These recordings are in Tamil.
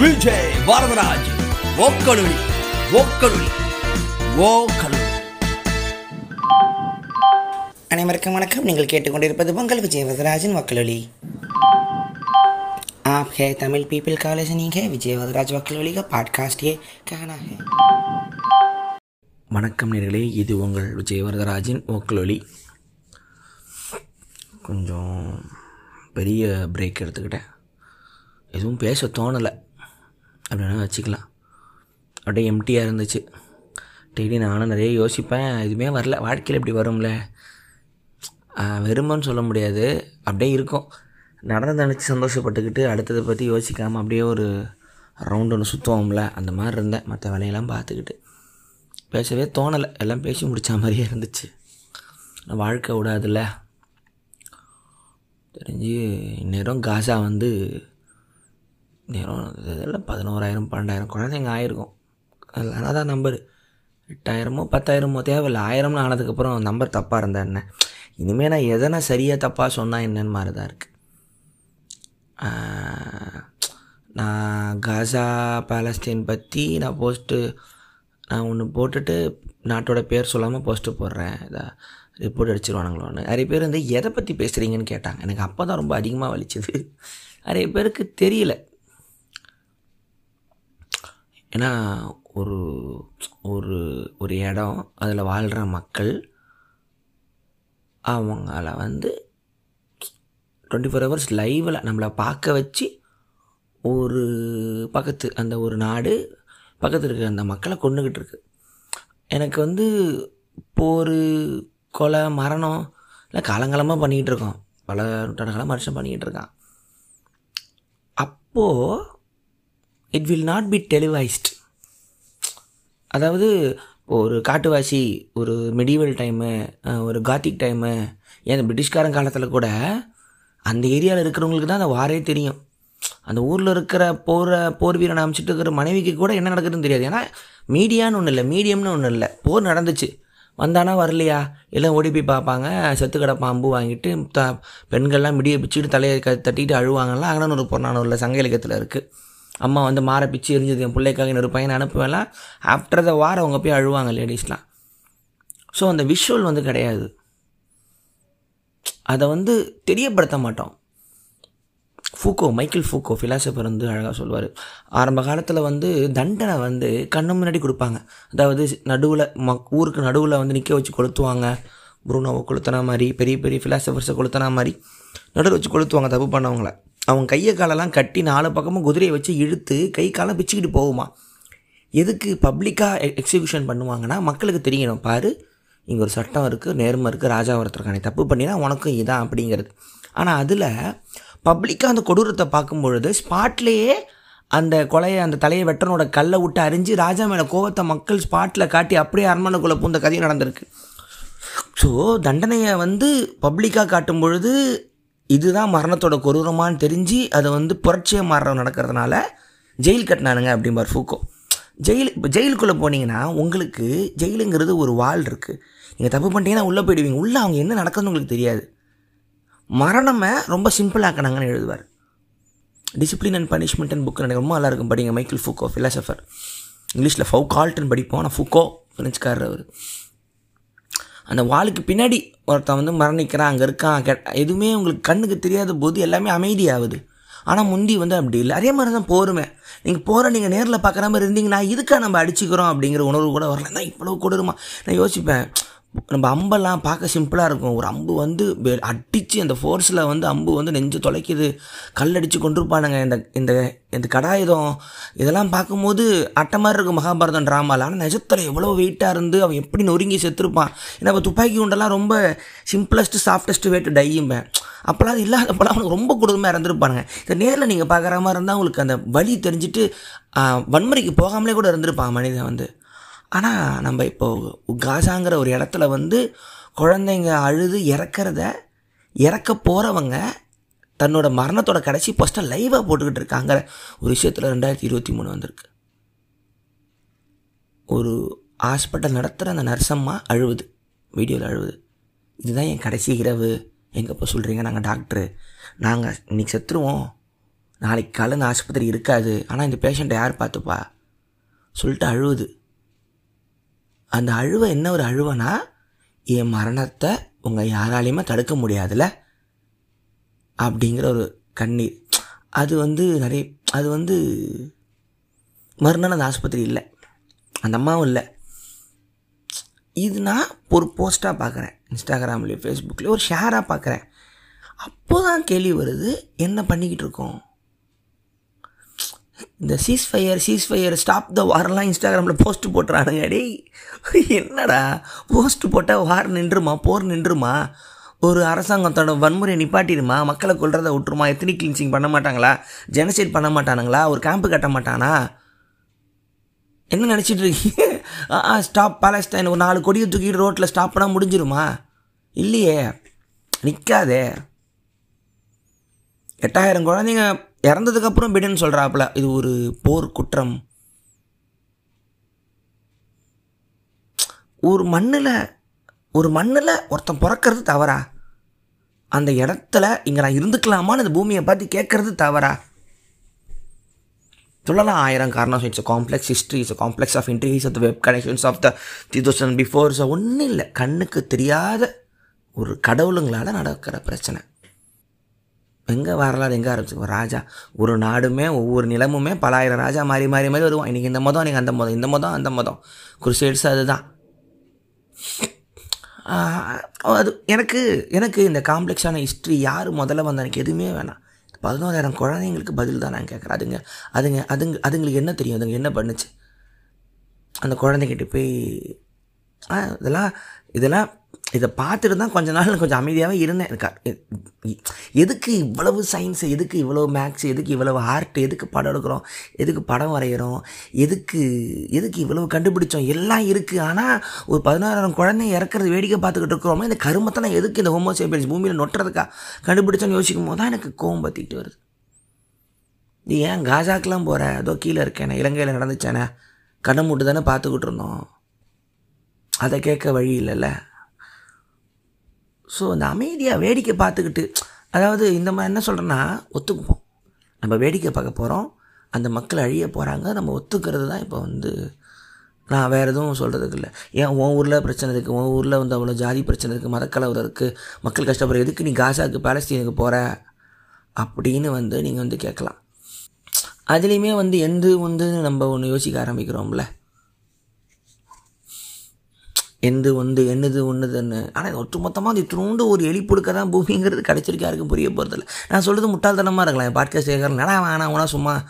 விஜய் வரதராஜ் ஓக்கலுளி ஓக்கலுளி ஓக்கலுளி அனைவருக்கும் வணக்கம் நீங்கள் கேட்டுக்கொண்டிருப்பது பொங்கல் விஜய் வரதராஜன் வக்கலொலி आप है तमिल पीपल का लिसनिंग है विजय वरदराज वकलोली का पॉडकास्ट ये कहना है வணக்கம் நேர்களே இது உங்கள் விஜய் வரதராஜின் ஓக்கலொலி கொஞ்சம் பெரிய பிரேக் எடுத்துக்கிட்டேன் எதுவும் பேச தோணலை அப்படின்னா வச்சுக்கலாம். அப்படியே எம்டியாக இருந்துச்சு. டெய்லி நானும் நிறைய யோசிப்பேன். எதுவுமே வரல. வாழ்க்கையில் இப்படி வரும்ல? வெறுமன்னு சொல்ல முடியாது. அப்படியே இருக்கும். நடந்து நினச்சி சந்தோஷப்பட்டுக்கிட்டு அடுத்ததை பற்றி யோசிக்காமல் அப்படியே ஒரு ரவுண்டு ஒன்று சுற்றுவோம்ல அந்த மாதிரி இருந்தேன். மற்ற வேலையெல்லாம் பார்த்துக்கிட்டு. பேசவே தோணலை. எல்லாம் பேசி முடித்த மாதிரியே இருந்துச்சு. வாழ்க்கை விடாதுல்ல தெரிஞ்சு இந்நேரம் காசா வந்து நேரம் இதெல்லாம் பதினோராயிரம் பன்னெண்டாயிரம் குழந்தைங்க ஆயிருக்கும். ஆனால் தான் நம்பர். எட்டாயிரமோ பத்தாயிரமோ தேவையில்லை. ஆயிரம்னு ஆனதுக்கப்புறம் நம்பர் தப்பாக இருந்தா என்ன? இனிமேல் நான் எதனா சரியாக தப்பாக சொன்னால் என்னன்னு மாதிரி தான் இருக்குது நான் காசா பாலஸ்தீன் பற்றி நான் போஸ்ட்டு நான் ஒன்று போட்டுட்டு நாட்டோட பேர் சொல்லாமல் போஸ்ட்டு போடுறேன். இதை ரிப்போர்ட் அடிச்சிருவானுங்களோன்னு நிறைய பேர் வந்து எதை பற்றி பேசுகிறீங்கன்னு கேட்டாங்க. எனக்கு அப்போ தான் ரொம்ப அதிகமாக வலிச்சது. நிறைய பேருக்கு தெரியல. ஏன்னா ஒரு ஒரு ஒரு இடம் அதில் வாழ்கிற மக்கள் அவங்கள வந்து டுவெண்ட்டி ஃபோர் ஹவர்ஸ் லைவில் நம்மளை பார்க்க வச்சு ஒரு பக்கத்து அந்த ஒரு நாடு பக்கத்தில் இருக்கிற அந்த மக்களை கொண்டுக்கிட்டு இருக்கு. எனக்கு வந்து போர் கொலை மரணம் இல்லை காலங்காலமாக பண்ணிக்கிட்டு இருக்கோம். பல நூற்றாண்டு காலம் மனுஷன் பண்ணிக்கிட்டு இருக்கான். அப்போது it will not be televised அதாவது ஒரு காட்டுவாசி ஒரு மெடிவல் டைமு ஒரு காத்திக் டைமு ஏன் பிரிட்டிஷ்காரன் காலத்தில் கூட அந்த ஏரியாவில் இருக்கிறவங்களுக்கு தான் அந்த வாரே தெரியும். அந்த ஊரில் இருக்கிற போகிற போர் வீரனை அமைச்சிட்டு இருக்கிற மனைவிக்கு கூட என்ன நடக்குதுன்னு தெரியாது. ஏன்னா மீடியான்னு ஒன்றும் இல்லை மீடியம்னு ஒன்றும் இல்லை. போர் நடந்துச்சு. வந்தானா வரலையா? எல்லாம் ஓடி போய் பார்ப்பாங்க. செத்து கடை பாம்பு வாங்கிட்டு த பெண்கள்லாம் மிடியை பிச்சுட்டு தலையை க தட்டிட்டு அழுவாங்கலாம். அங்கனூர் பொன்னானூரில் சங்க இலக்கியத்தில் இருக்குது அம்மா வந்து மாற பிச்சு எரிஞ்சது என் பிள்ளைக்காக இன்னொரு பையனை அனுப்புவேலாம் ஆஃப்டர் த வார் அவங்க போய் அழுவாங்க லேடிஸ்லாம் ஸோ அந்த விஷுவல் வந்து கிடையாது. அதை வந்து தெரியப்படுத்த மாட்டோம். ஃபூக்கோ மைக்கேல் ஃபூக்கோ ஃபிலாசபர் வந்து அழகாக சொல்லுவார் ஆரம்ப காலத்தில் வந்து தண்டனை வந்து கண்ணு முன்னாடி கொடுப்பாங்க. அதாவது நடுவில் மக் ஊருக்கு நடுவில் வந்து நிற்க வச்சு கொளுத்துவாங்க. புருனோவை கொளுத்தினா மாதிரி பெரிய பெரிய ஃபிலாசபர்ஸை கொளுத்தினா மாதிரி. நடுவில் வச்சு கொளுத்துவாங்க தப்பு பண்ணவங்கள. அவன் கையை காலெல்லாம் கட்டி நாலு பக்கமும் குதிரையை வச்சு இழுத்து கை காலம் பிச்சுக்கிட்டு போகுமா? எதுக்கு பப்ளிக்காக எக்ஸிபியூஷன் e-, பண்ணுவாங்கன்னா மக்களுக்கு தெரியணும் பாரு இங்கே ஒரு சட்டம் இருக்குது நேர்மை இருக்குது ராஜா ஒருத்தருக்கான தப்பு பண்ணினா உனக்கும் இதான் அப்படிங்கிறது. ஆனால் அதில் பப்ளிக்காக அந்த கொடூரத்தை பார்க்கும் பொழுது ஸ்பாட்லேயே அந்த கொலையை அந்த தலையை வெட்டனோட கல்லை விட்டு அறிஞ்சு ராஜா மேலே கோவத்தை மக்கள் ஸ்பாட்டில் காட்டி அப்படியே அரண்மனைக்குள்ளே பூந்த கதையும் நடந்திருக்கு. ஸோ தண்டனையை வந்து பப்ளிக்காக காட்டும் பொழுது இதுதான் மரணத்தோட கொடூரமான்னு தெரிஞ்சு அதை வந்து புரட்சியாக மாறுற நடக்கிறதுனால ஜெயில் கட்டினானுங்க அப்படிம்பார் ஃபூக்கோ. ஜெயில் இப்போ ஜெயிலுக்குள்ளே போனீங்கன்னா உங்களுக்கு ஜெயிலுங்கிறது ஒரு வால் இருக்குது நீங்கள் தப்பு பண்ணிட்டீங்கன்னா உள்ளே போயிடுவீங்க. உள்ளே அவங்க என்ன நடக்குதுன்னு உங்களுக்கு தெரியாது. மரணமை ரொம்ப சிம்பிளாக்கினாங்கன்னு எழுதுவார். Discipline and punishment and book எனக்கு ரொம்ப நல்லாயிருக்கும் படிங்க. மைக்கேல் ஃபூக்கோ ஃபிலாசபர் இங்கிலீஷில் ஃபவு கால்டன் படிப்போம் ஆனால் ஃபுக்கோ ஃப்ரெஞ்சுக்காரர் அவர். அந்த வாளுக்கு பின்னாடி ஒருத்தன் வந்து மரணிக்கிறான் அங்கே இருக்கான் கெட் எதுவுமே உங்களுக்கு கண்ணுக்கு தெரியாத போது எல்லாமே அமைதியாகுது. ஆனால் முந்தி வந்து அப்படி இல்லை. அதே மாதிரி தான் போருமே. நீங்கள் போகிற நீங்கள் நேரில் பார்க்குற மாதிரி இருந்தீங்கன்னா இதுக்காக நம்ம அடிச்சுக்கிறோம் அப்படிங்கிற உணர்வு கூட வரல தான் இவ்வளோ கொடுமா நான் யோசிப்பேன் நம்ம அம்பெல்லாம் பார்க்க சிம்பிளாக இருக்கும். ஒரு அம்பு வந்து அடித்து அந்த ஃபோர்ஸில் வந்து அம்பு வந்து நெஞ்சு தொலைக்குது. கல் அடித்து கொண்டிருப்பானுங்க. இந்த இந்த இந்த கடாயுதம் இதெல்லாம் பார்க்கும்போது அட்டை மாதிரி இருக்கும் மகாபாரதம் ட்ராமாவில் ஆனால் நிஜத்தில் எவ்வளோ வெயிட்டாக இருந்து அவன் எப்படி நொறுங்கி செத்துருப்பான். ஏன்னா இப்போ துப்பாக்கி குண்டெல்லாம் ரொம்ப சிம்பிளஸ்ட்டு சாஃப்டஸ்ட்டு வெயிட்டு டையும்பேன் அப்போலாம் அது இல்லாதப்பெல்லாம் அவனுக்கு ரொம்ப கொடுமையாக இருந்திருப்பானுங்க இந்த நேரில் நீங்கள் பார்க்குற மாதிரி இருந்தால் உங்களுக்கு அந்த வழி தெரிஞ்சுட்டு வன்முறைக்கு போகாமலே கூட இருந்திருப்பான் மனிதன் வந்து. ஆனால் நம்ம இப்போது காசாங்கிற ஒரு இடத்துல வந்து குழந்தைங்க அழுது இறக்கிறத இறக்க போகிறவங்க தன்னோட மரணத்தோட கடைசி போஸ்ட்டை லைவாக போட்டுக்கிட்டு இருக்காங்கிற ஒரு விஷயத்தில் ரெண்டாயிரத்தி இருபத்தி மூணு வந்திருக்கு. ஒரு ஹாஸ்பிட்டல் நடத்துகிற அந்த நர்சம்மா அழுவுது. வீடியோவில் அழுவுது. இதுதான் என் கடைசி இரவு. எங்கே இப்போ சொல்கிறீங்க நாங்கள் டாக்டரு நாங்கள் இன்னைக்கு செத்துருவோம். நாளைக்கு காலை ஆஸ்பத்திரி இருக்காது. ஆனால் இந்த பேஷண்ட்டை யார் பார்த்துப்பா? சொல்லிட்டு அழுவுது. அந்த அழுவை என்ன ஒரு அழுவனா? என் மரணத்தை உங்கள் யாராலையுமே தடுக்க முடியாதுல்ல? அப்படிங்கிற ஒரு கண்ணீர். அது வந்து நிறைய அது வந்து மறுநாள் அந்த ஆஸ்பத்திரி இல்லை. அந்த அம்மாவும் இல்லை. இது நான் ஒரு போஸ்ட்டாக பார்க்குறேன் இன்ஸ்டாகிராம்லேயும் ஃபேஸ்புக்லேயும் ஒரு ஷேராக பார்க்குறேன் அப்போ தான் கேள்வி வருது என்ன பண்ணிக்கிட்டு இருக்கோம்? இந்த ceasefire ceasefire stop the வாரெல்லாம் இன்ஸ்டாகிராமில் போஸ்ட் போட்டுறானுங்க. டேய் என்னடா? போஸ்ட் போட்டால் வார் நின்றுமா? போர் நின்றுமா? ஒரு அரசாங்கத்தோட வன்முறையை நிப்பாட்டிடுமா? மக்களை கொல்றதை விட்டுருமா? எத்தனை கிளின்சிங் பண்ண மாட்டாங்களா? ஜெனசைட் பண்ண மாட்டானுங்களா? ஒரு கேம்ப்பு கட்ட மாட்டானா? என்ன நினச்சிட்டு இருக்கீங்க ஆ ஸ்டாப் பாலஸ்டைன் ஒரு நாலு கொடியை தூக்கிட்டு ரோட்டில் ஸ்டாப் பண்ணால் முடிஞ்சிருமா? இல்லையே. நிற்காதே எட்டாயிரம் குழந்தைங்க இறந்ததுக்கப்புறம் பிடன் சொல்கிறாப்புல இது ஒரு போர் குற்றம். ஒரு மண்ணில் ஒரு மண்ணில் ஒருத்தன் பிறக்கிறது தவறா? அந்த இடத்துல இங்கே நான் இருந்துக்கலாமான்னு அந்த பூமியை பார்த்து கேட்குறது தவறா? சொல்லலாம் ஆயிரம் காரணம். It's complex history it's complex of intrigues of the web connections of the three thousand before ஒன்றும் இல்லை. கண்ணுக்கு தெரியாத ஒரு கடவுளுங்களால் நடக்கிற பிரச்சனை. எங்கே வரலாறு எங்கே ஆரம்பிச்சு? ராஜா ஒரு நாடுமே ஒவ்வொரு நிலமுமே பலாயிரம் ராஜா மாறி மாறி மாறி வருவான். இன்றைக்கி இந்த மதம் இன்றைக்கி அந்த மதம் இந்த மதம் அந்த மதம். குருசேட்ஸ் அதுதான். அது எனக்கு எனக்கு இந்த காம்ப்ளெக்ஸான ஹிஸ்ட்ரி யார் முதல்ல வந்த எனக்கு எதுவுமே வேணாம். பதினோராயிரம் குழந்தைங்களுக்கு பதில் தான் நான் கேட்குறேன் அதுங்க அதுங்க அதுங்க அதுங்களுக்கு என்ன தெரியும்? அதுங்க என்ன பண்ணுச்சு? அந்த குழந்தைகிட்ட போய் இதெல்லாம் இதெல்லாம் இதை பார்த்துட்டு தான் கொஞ்ச நாள் கொஞ்சம் அமைதியாகவே இருந்தேன். எனக்கு எதுக்கு இவ்வளவு சயின்ஸு எதுக்கு இவ்வளோ மேக்ஸ் எதுக்கு இவ்வளவு ஆர்ட் எதுக்கு படம் எடுக்கிறோம் எதுக்கு படம் வரைகிறோம் எதுக்கு எதுக்கு இவ்வளவு கண்டுபிடிச்சோம்? எல்லாம் இருக்குது ஆனால் ஒரு பதினாறாயிரம் குழந்தை இறக்குறது வேடிக்கை பார்த்துக்கிட்டு இருக்கிறோமே இந்த கருமத்தை நான் எதுக்கு இந்த ஹோமோசேபியன்ஸ் பூமியில் நொட்டுறதுக்கா கண்டுபிடிச்சோன்னு யோசிக்கும் போது தான் எனக்கு கோவம் பற்றிக்கிட்டு வருது. நீ ஏன் காஜாக்கெலாம் போகிற ஏதோ கீழே இருக்கேனே இலங்கையில் நடந்துச்சேனே கண்ணை மூட்டு தானே பார்த்துக்கிட்டு இருந்தோம். அதை கேட்க வழி இல்லைல்ல. ஸோ அந்த அமைதியாக வேடிக்கை பார்த்துக்கிட்டு அதாவது இந்த மாதிரி என்ன சொல்கிறேன்னா ஒத்துக்குப்போம் நம்ம வேடிக்கை பார்க்க போகிறோம் அந்த மக்கள் அழிய போகிறாங்க நம்ம ஒத்துக்கிறது தான் இப்போ வந்து நான் வேறு எதுவும் சொல்கிறதுக்கு இல்லை. ஏன் உன் ஊரில் பிரச்சனை இருக்குது உன் ஊரில் வந்து அவ்வளோ ஜாதி பிரச்சனை இருக்குது மதக்கலவரம் இருக்குது மக்கள் கஷ்டப்படுற எதுக்கு நீ காசாக்கு பாலஸ்தீனுக்கு போகிற அப்படின்னு வந்து நீங்கள் வந்து கேட்கலாம். அதுலேயுமே வந்து எந்த வந்து நம்ம ஒன்று யோசிக்க ஆரம்பிக்கிறோம்ல. எந்த ஒன்று என்னது ஒன்றுதுன்னு ஆனால் ஒட்டுமொத்தமாக அது இத்தினோண்டு ஒரு எலி புழுக்க தான் பூமிங்கிறது கிடச்சிருக்கு யாருக்கும் புரிய போகிறதில்ல நான் சொல்கிறது முட்டாள்தனமாக இருக்கலாம் என் பாட்காஸ்ட் கேட்குறேன் நடா வேணாம் சும்மா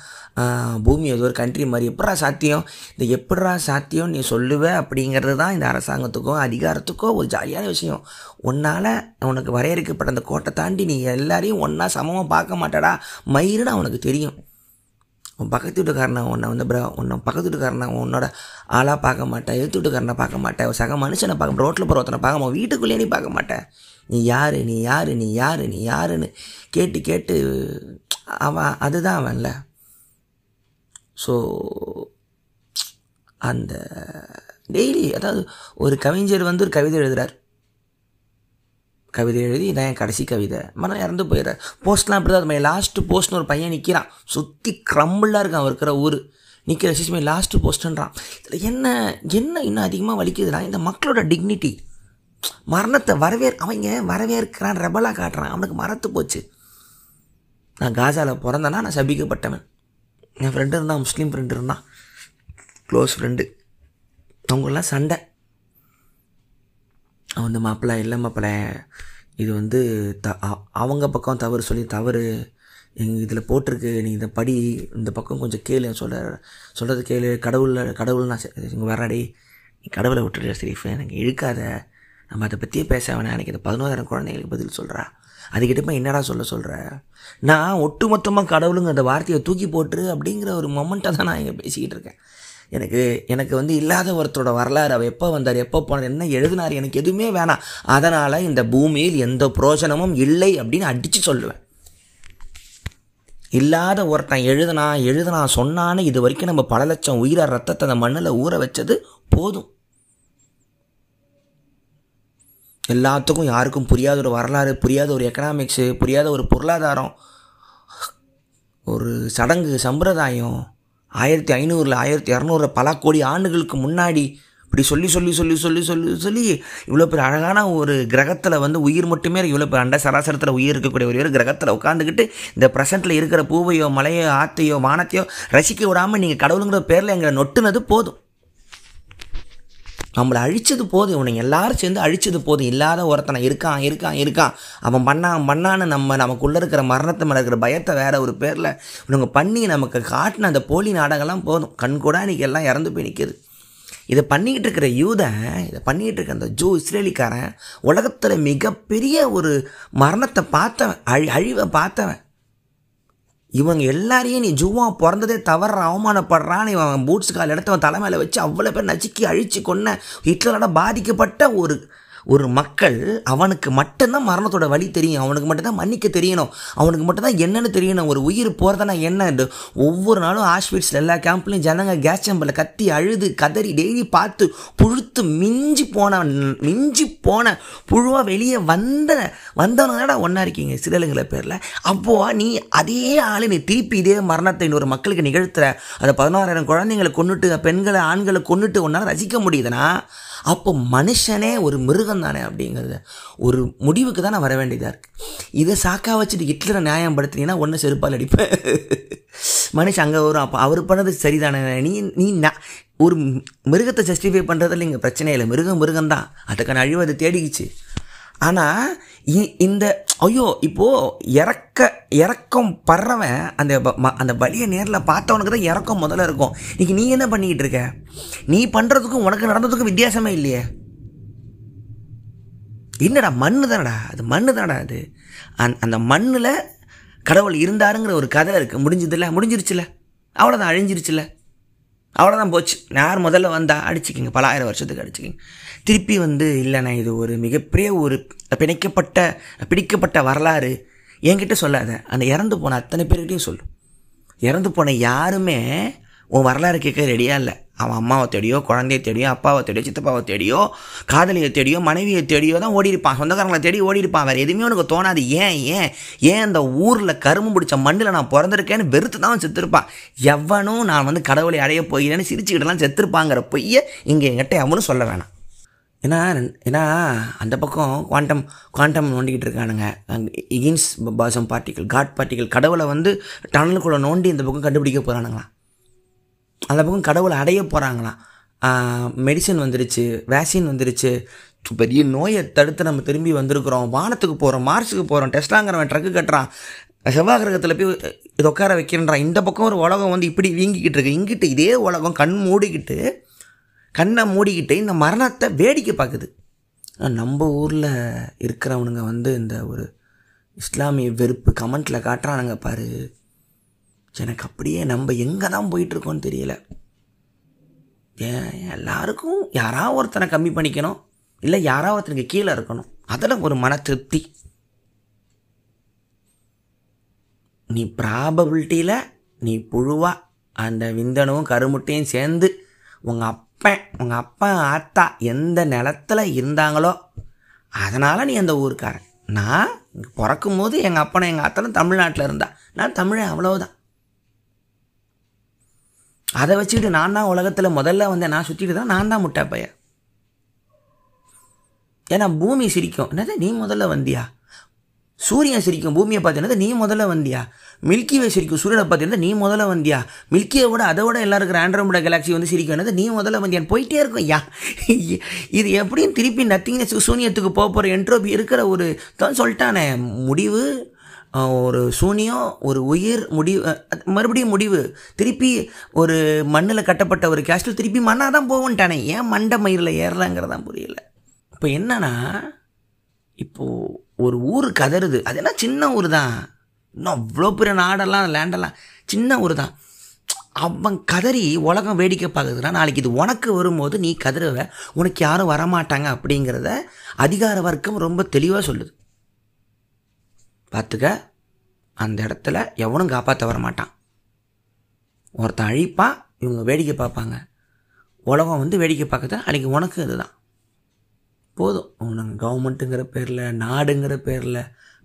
பூமி அது ஒரு கண்ட்ரி மாதிரி. எப்படா சாத்தியம்? இந்த எப்படா சாத்தியம் நீ சொல்லுவ அப்படிங்கிறது தான் இந்த அரசாங்கத்துக்கோ அதிகாரத்துக்கோ ஒரு ஜாலியான விஷயம். உன்னால் உனக்கு வரையறுக்கப்பட்ட அந்த கோட்டை தாண்டி நீ எல்லாரையும் ஒன்றா சமமாக பார்க்க மாட்டடா. மயிருன்னு அவனுக்கு தெரியும். உன் பக்கத்து வீட்டுக்காரனை உன்னை வந்து ப்ரோ உன்னை பக்கத்து வீட்டுக்காரனை உன்னோட ஆளாக பார்க்க மாட்டேன் எழுத்து வீட்டுக்காரனை பார்க்க மாட்டேன் சக மனுஷனை பார்க்க ரோட்டில் போகிற ஒருத்தனை பார்க்க மாட்டேன் வீட்டுக்குள்ளேயே நீ பார்க்க மாட்டேன். நீ யார் நீ யார் நீ யார் நீ யாருன்னு கேட்டு கேட்டு அவன் அதுதான் அவன்ல. ஸோ அந்த டெய்லி அதாவது ஒரு கவிஞர் வந்து ஒரு கவிதை எழுதுகிறார் கவிதை எழுதி இதான் என் கடைசி கவிதை. மனம் இறந்து போயிடுறார். போஸ்ட்லாம் அப்படி தான் அது லாஸ்ட்டு போஸ்ட்னு ஒரு பையன் நிற்கிறான் சுற்றி க்ரம்பிளாக இருக்கான். அவர் இருக்கிற ஊர். நிற்கிற சிஸ்மே லாஸ்ட்டு போஸ்ட்டுன்றான் இதில் என்ன என்ன இன்னும் அதிகமாக வலிக்குதுன்னா இந்த மக்களோட டிக்னிட்டி மரணத்தை வரவேற் அவங்க வரவேற்கிறான் ரெபலாக காட்டுறான். அவனுக்கு மறத்து போச்சு. நான் காசாவில் பிறந்தேன்னா நான் சபிக்கப்பட்டவன். என் ஃப்ரெண்டு இருந்தான் முஸ்லீம் ஃப்ரெண்டு இருந்தான். க்ளோஸ் ஃப்ரெண்டு அவங்களாம் சண்டை. வந்து மாப்பிள்ளை இல்லை மாப்பிள்ளை இது வந்து த அவங்க பக்கம் தவறு சொல்லி தவறு எங்கள் இதில் போட்டிருக்கு நீங்கள் இதை படி இந்த பக்கம் கொஞ்சம் கேளு சொல்ல சொல்கிறது கேளு கடவுளில் கடவுள் நான் இங்கே வரடி நீ கடவுளை விட்டுடு ஷெரீஃப் எனக்கு இழுக்காத. நம்ம அதை பற்றியே பேச வேணாம் எனக்கு இந்த பதினோராயிரம் குழந்தைங்களுக்கு பதில் சொல்கிறா அதுக்கிட்ட போய் என்னடா சொல்ல சொல்கிற நான் ஒட்டுமொத்தமாக கடவுளுங்க அந்த வார்த்தையை தூக்கி போட்டுரு அப்படிங்கிற ஒரு மொமெண்ட்டை தான் நான் இங்கே பேசிக்கிட்டு இருக்கேன். எனக்கு எனக்கு வந்து இல்லாத ஒருத்தரோட வரலாறு அவர் எப்போ வந்தார் எப்போ போனார் என்ன எழுதினார் எனக்கு எதுவுமே வேணாம். அதனால் இந்த பூமியில் எந்த புரோஜனமும் இல்லை அப்படின்னு அடித்து சொல்லுவேன். இல்லாத ஒருத்தன் எழுதுனா எழுதுனா சொன்னான்னு இது வரைக்கும் நம்ம பல லட்சம் உயிர ரத்தத்தை அந்த மண்ணில் ஊற வச்சது போதும். எல்லாத்துக்கும் யாருக்கும் புரியாத ஒரு வரலாறு புரியாத ஒரு எக்கனாமிக்ஸு புரியாத ஒரு பொருளாதாரம் ஒரு சடங்கு சம்பிரதாயம் ஆயிரத்தி ஐநூறில் ஆயிரத்தி இரநூறு பல கோடி ஆண்டுகளுக்கு முன்னாடி இப்படி சொல்லி சொல்லி சொல்லி சொல்லி சொல்லி சொல்லி இவ்வளோ பெரிய அழகான ஒரு கிரகத்தில் வந்து உயிர் மட்டுமே இவ்வளோ பெரிய அண்ட சராசரத்தில் உயிர் இருக்கக்கூடிய ஒரு ஒரு கிரகத்தில் உட்காந்துக்கிட்டு இந்த ப்ரெசண்ட்டில் இருக்கிற பூவையோ மலையோ ஆத்தையோ வானத்தையோ ரசிக்க விடாமல் நீங்கள் கடவுளுங்கிற பேரில் எங்களை நொட்டுனது போதும். நம்மளை அழிச்சது போதும் இவனுங்க எல்லாரும் சேர்ந்து அழிச்சது போதும். இல்லாத ஒருத்தனை இருக்கான் இருக்கான் இருக்கான். அவன் பண்ணான் பண்ணான்னு நம்ம நமக்குள்ளே இருக்கிற மரணத்தை மேலே இருக்கிற பயத்தை வேற ஒரு பேரில் இவனுங்க பண்ணி நமக்கு காட்டின அந்த போலி நாடகம்லாம் போதும். கண் கூட இன்றைக்கி எல்லாம் இறந்து போய் நிற்கிது இதை பண்ணிக்கிட்டு இருக்கிற யூதன் இதை பண்ணிக்கிட்டு இருக்க அந்த ஜூ இஸ்ரேலிக்காரன் உலகத்தில் மிகப்பெரிய ஒரு மரணத்தை பார்த்தவன் அழி அழிவை பார்த்தவன். இவங்க எல்லாரையும் நீ ஜூவா பிறந்ததே தவற அவமானப்படுறான்னு இவன் பூட்ஸ் கால் எடுத்தவன் தலைமையில் வச்சு அவ்வளோ பேர் நச்சுக்கி அழிச்சு கொன்ன ஹிட்லரோட பாதிக்கப்பட்ட ஒரு ஒரு மக்கள் அவனுக்கு மட்டும்தான் மரணத்தோட வழி தெரியும். அவனுக்கு மட்டும்தான் மன்னிக்க தெரியணும். அவனுக்கு மட்டும்தான் என்னென்னு தெரியணும். ஒரு உயிர் போகிறதுனா என்ன? ஒவ்வொரு நாளும் ஆஷ்விட்ஸில் எல்லா கேம்ப்லையும் ஜனங்க கேஸ் சேம்பரில் கத்தி அழுது கதறி டெய்லி பார்த்து புழுத்து மிஞ்சி போன மிஞ்சி போன புழுவாக வெளியே வந்த வந்தவனடா ஒன்றா இருக்கீங்க சிறலுங்கிற பேரில். அப்போது நீ அதே ஆளு நீ திருப்பி இதே மரணத்தை இன்னொரு மக்களுக்கு நிகழ்த்துற. அந்த பதினாறாயிரம் குழந்தைங்களை கொண்டுட்டு பெண்களை ஆண்களை கொண்டுட்டு ஒன்றால் ரசிக்க முடியுதுன்னா அப்போ மனுஷனே ஒரு மிருகம் தானே அப்படிங்கிறது. ஒரு முடிவுக்கு தான் நான் வர வேண்டியதாக இருக்குது இதை சாக்கா வச்சுட்டு ஹிட்லரை நியாயம் படுத்தினீங்கன்னா ஒன்று செருப்பால் அடிப்பேன். மனுஷன் அங்கே வரும். அப்போ அவர் பண்ணது சரிதானே. நீ நீ ஒரு மிருகத்தை ஜஸ்டிஃபை பண்ணுறதில் இங்கே பிரச்சனை இல்லை. மிருகம் மிருகம் தான் அதுக்கான அழிவு அது தேடிக்கிச்சு. ஆனால் இந்த ஐயோ இப்போது இறக்க இறக்கம் படுறவன் அந்த ம- அந்த வழியை நேரில் பார்த்தவனுக்கு தான் இறக்கம் முதல்ல இருக்கும். இன்றைக்கி நீ என்ன பண்ணிக்கிட்டு இருக்க? நீ பண்ணுறதுக்கும் உனக்கு நடந்ததுக்கும் வித்தியாசமே இல்லையே. என்னடா மண்ணு தானடா? அது மண்ணு தானடா அது? அந் அந்த மண்ணில் கடவுள் இருந்தாருங்கிற ஒரு கதை இருக்குது முடிஞ்சதில்ல? முடிஞ்சிருச்சுல அவ்வளோதான் அழிஞ்சிருச்சுல அவ்வளோதான் போச்சு. யார் முதல்ல வந்தால் அடிச்சுக்கிங்க. பல ஆயிரம் வருஷத்துக்கு அடிச்சுக்கிங்க. திருப்பி வந்து இல்லைண்ணா இது ஒரு மிகப்பெரிய ஒரு பிணைக்கப்பட்ட பிடிக்கப்பட்ட வரலாறு. என்கிட்ட சொல்லாத. அந்த இறந்து போன அத்தனை பேர்கிட்டையும் சொல்லு. இறந்து போன யாருமே உன் வரலாறு கேட்க ரெடியாக இல்லை. அவன் அம்மாவை தேடியோ குழந்தைய தேடியோ அப்பாவை தேடியோ சித்தப்பாவை தேடியோ காதலியை தேடியோ மனைவியை தேடியோ தான் ஓடி இருப்பான். சொந்தக்காரங்களை தேடி ஓடி இருப்பான். வேறு எதுவுமே உனக்கு தோணாது. ஏன் ஏன் ஏன் அந்த ஊரில் கரும்பு பிடிச்ச மண்ணில் நான் பிறந்திருக்கேன்னு வெறுத்து தான் அவன் செத்துருப்பான். எவனும் நான் வந்து கடவுளை அடைய போகிறேன்னு சிரிச்சுக்கிட்டலாம் செத்துருப்பாங்கிற பொய்ய இங்கே என்கிட்ட அவனும் சொல்ல வேணாம். ஏன்னா ஏன்னா அந்த பக்கம் குவாண்டம் குவாண்டம் நோண்டிக்கிட்டு இருக்கானுங்க. இகின்ஸ் பாசம் பார்ட்டிகள் காட் பார்ட்டிகள் கடவுளை வந்து டனலுக்குள்ளே நோண்டி இந்த பக்கம் கண்டுபிடிக்க போகிறானுங்களா அந்த பக்கம் கடவுளை அடைய போகிறாங்களாம் மெடிசன் வந்துருச்சு வேக்சின் வந்துருச்சு. பெரிய நோயை தடுத்து நம்ம திரும்பி வந்திருக்கிறோம். வானத்துக்கு போகிறோம் மார்ஸுக்கு போகிறோம் டெஸ்டாங்கிறவன் ட்ரக்கு கட்டுறான். செவ்வாய் கிரகத்தில் போய் இது உட்கார வைக்கின்றான் இந்த பக்கம் ஒரு உலகம் வந்து இப்படி வீங்கிக்கிட்டு இருக்கு. இங்கிட்டு இதே உலகம் கண் மூடிக்கிட்டு கண்ணை மூடிக்கிட்டு இந்த மரணத்தை வேடிக்கை பார்க்குது நம்ம ஊரில் இருக்கிறவனுங்க வந்து இந்த ஒரு இஸ்லாமிய வெறுப்பு கமெண்ட்டில் காட்டுறானுங்க பாரு. எனக்கு அப்படியே நம்ம எங்கே தான் போயிட்டுருக்கோன்னு தெரியல. ஏன் எல்லாருக்கும் யாராவது ஒருத்தனை கம்மி பண்ணிக்கணும் இல்லை யாராவது ஒருத்தனுக்கு கீழே இருக்கணும். அதில் ஒரு மன திருப்தி. நீ ப்ராபபிலிட்டியில் நீ புழுவா அந்த விந்தனவும் கருமுட்டையும் சேர்ந்து உங்கள் அப்பன் உங்கள் அப்பா ஆத்தா எந்த நிலத்துல இருந்தாங்களோ அதனால் நீ அந்த ஊருக்காரன். நான் இங்க பிறக்கும் போது எங்கள் அப்பனை எங்கள் ஆத்தாலும் தமிழ்நாட்டில் இருந்தா. நான் தமிழன் அவ்வளோதான் அதை வச்சுக்கிட்டு நான் தான் உலகத்தில் முதல்ல வந்தேன். நான் சுற்றிட்டு தான் நான் தான் முட்டை பையன் ஏன்னா பூமி சிரிக்கும். என்னது நீ முதல்ல வந்தியா? சூரியன் சிரிக்கும். பூமியை பார்த்தீங்கன்னா நீ முதல்ல வந்தியா? மில்கி வே சிரிக்கும். சூரியனை பார்த்தீங்கன்னா நீ முதல்ல வந்தியா? மில்கியை விட அதை விட எல்லாரும் இருக்கிற ஆண்ட்ரோமிட கேலாக்ஸி வந்து சிரிக்கும். என்னது நீ முதல்ல வந்தியான்னு போயிட்டே இருக்கும் யா இது எப்படியும் திருப்பி நத்திங்னஸ் சூனியத்துக்கு போக போகிற என்ட்ரோபி இருக்கிற ஒரு தான் சொல்லிட்டானே. முடிவு? ஒரு சூனியம் ஒரு உயிர் முடிவு மறுபடியும் முடிவு. திருப்பி ஒரு மண்ணில் கட்டப்பட்ட ஒரு கேஸ்டில் திருப்பி மண்ணாக தான் போகும்ட்டானே. ஏன் மண்டை மயிரில் ஏறலாங்கிறதான் புரியல. இப்போ என்னன்னா இப்போது ஒரு ஊர் கதறுது அது என்ன சின்ன ஊர் தான் இன்னும் அவ்வளோ பெரிய நாடெல்லாம் லேண்டெல்லாம் சின்ன ஊர் தான் அவன் கதறி உலகம் வேடிக்கை பார்க்குதுன்னா நாளைக்கு இது உனக்கு வரும்போது நீ கதறுவ உனக்கு யாரும் வரமாட்டாங்க அப்படிங்கிறத அதிகார வர்க்கம் ரொம்ப தெளிவாக சொல்லுது. பார்த்துக்க அந்த இடத்துல எவனும் காப்பாற்ற வரமாட்டான். ஒருத்தன் அழிப்பான் இவங்க வேடிக்கை பார்ப்பாங்க. உலகம் வந்து வேடிக்கை பார்க்கறது அன்றைக்கி உனக்கு இதுதான் போதும். நாங்கள் கவர்மெண்ட்டுங்கிற பேரில் நாடுங்கிற பேரில்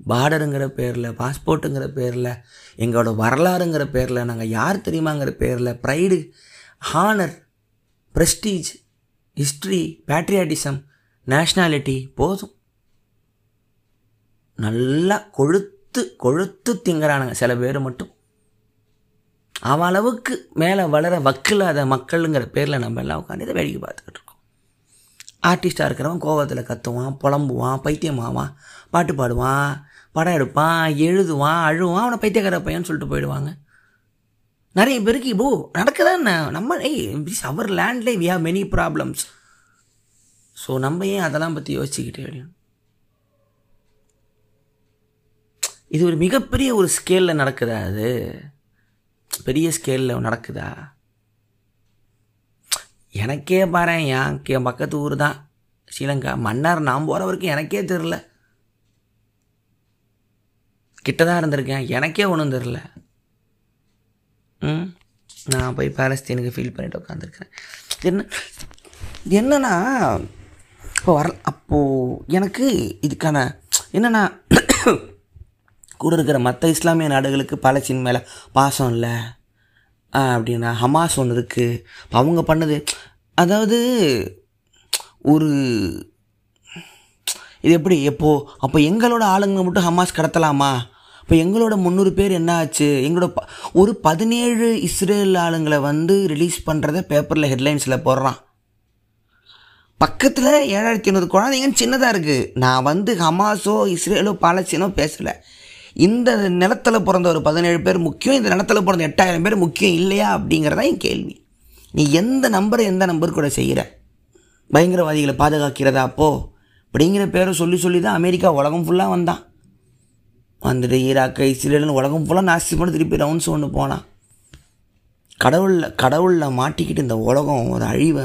பார்டருங்கிற பேரில் பாஸ்போர்ட்டுங்கிற பேரில் எங்களோட வரலாறுங்கிற பேரில் நாங்கள் யார் தெரியுமாங்கிற பேரில் pride honour prestige history patriotism nationality போதும். நல்லா கொழுத்து கொழுத்து திங்கிறானுங்க. சில பேர் மட்டும். அவன் அளவுக்கு மேலே வளர வக்கில்லாத மக்களுங்கிற பேரில் நம்ம எல்லாம் உட்காந்து இதை வேடிக்கை பார்த்துக்கிட்டு இருக்கோம். ஆர்டிஸ்டாக இருக்கிறவன் கோவத்தில் கத்துவான் புலம்புவான் பைத்தியமாவான் பாட்டு பாடுவான் படம் எடுப்பான் எழுதுவான் அழுவான் அவனை பைத்தியக்கார பையன்னு சொல்லிட்டு போயிடுவாங்க. நிறைய பேருக்கு இப்போ நடக்குதான் நம்ம ஏய் அவர் லேண்ட்லே we have many problems so நம்ம ஏன் அதெல்லாம் பற்றி யோசிச்சுக்கிட்டே இருக்கணும்? இது ஒரு மிகப்பெரிய ஒரு ஸ்கேலில் நடக்குதா அது? பெரிய ஸ்கேலில் நடக்குதா? எனக்கே பாரு என் பக்கத்து ஊர் தான். ஸ்ரீலங்கா. மன்னார் நான் போகிற வரைக்கும் எனக்கே தெரில கிட்ட தான் இருந்திருக்கேன். எனக்கே ஒன்றும் தெரில ம்? நான் போய் பாலஸ்தீனுக்கு ஃபீல் பண்ணிட்டு உட்காந்துருக்கிறேன் என்ன? என்னன்னா இப்போ வர அப்போது எனக்கு இதுக்கான என்னென்னா கூட இருக்கிற மற்ற இஸ்லாமிய நாடுகளுக்கு பாலஸ்தீன் மேலே பாசம் இல்லை. அப்படின்னா ஹமாஸ் ஒன்று இருக்குது அவங்க பண்ணது அதாவது ஒரு இது எப்படி எப்போது அப்போ எங்களோட ஆளுங்க மட்டும் ஹமாஸ் கடத்தலாமா? இப்போ எங்களோட முந்நூறு பேர் என்ன ஆச்சு? எங்களோட ப- ஒரு பதினேழு இஸ்ரேல் ஆளுங்களை வந்து ரிலீஸ் பண்ணுறத பேப்பரில் ஹெட்லைன்ஸில் போடுறான். பக்கத்தில் ஏழாயிரத்தி ஐநூறு குழந்தைங்கன்னு சின்னதாக இருக்குது நான் வந்து ஹமாஸோ இஸ்ரேலோ பாலஸ்தீனோ பேசலை. இந்த நிலத்தில் பிறந்த ஒரு பதினேழு பேர் முக்கியம் இந்த நிலத்தில் பிறந்த எட்டாயிரம் பேர் முக்கியம் இல்லையா அப்படிங்கிறதான் என் கேள்வி. நீ எந்த நம்பரை எந்த நம்பர் கூட செய்கிற பயங்கரவாதிகளை பாதுகாக்கிறதா அப்போ? அப்படிங்கிற பேரை சொல்லி சொல்லி தான் அமெரிக்கா உலகம் ஃபுல்லாக வந்தான் வந்துட்டு ஈராக் இஸ்ரேல்னு உலகம் ஃபுல்லாக நாஸ்தி பண்ணி திருப்பி ரவுண்ட்ஸ் ஒன்று போனான் கடவுளில் கடவுளில் மாட்டிக்கிட்டு இந்த உலகம் ஒரு அழிவை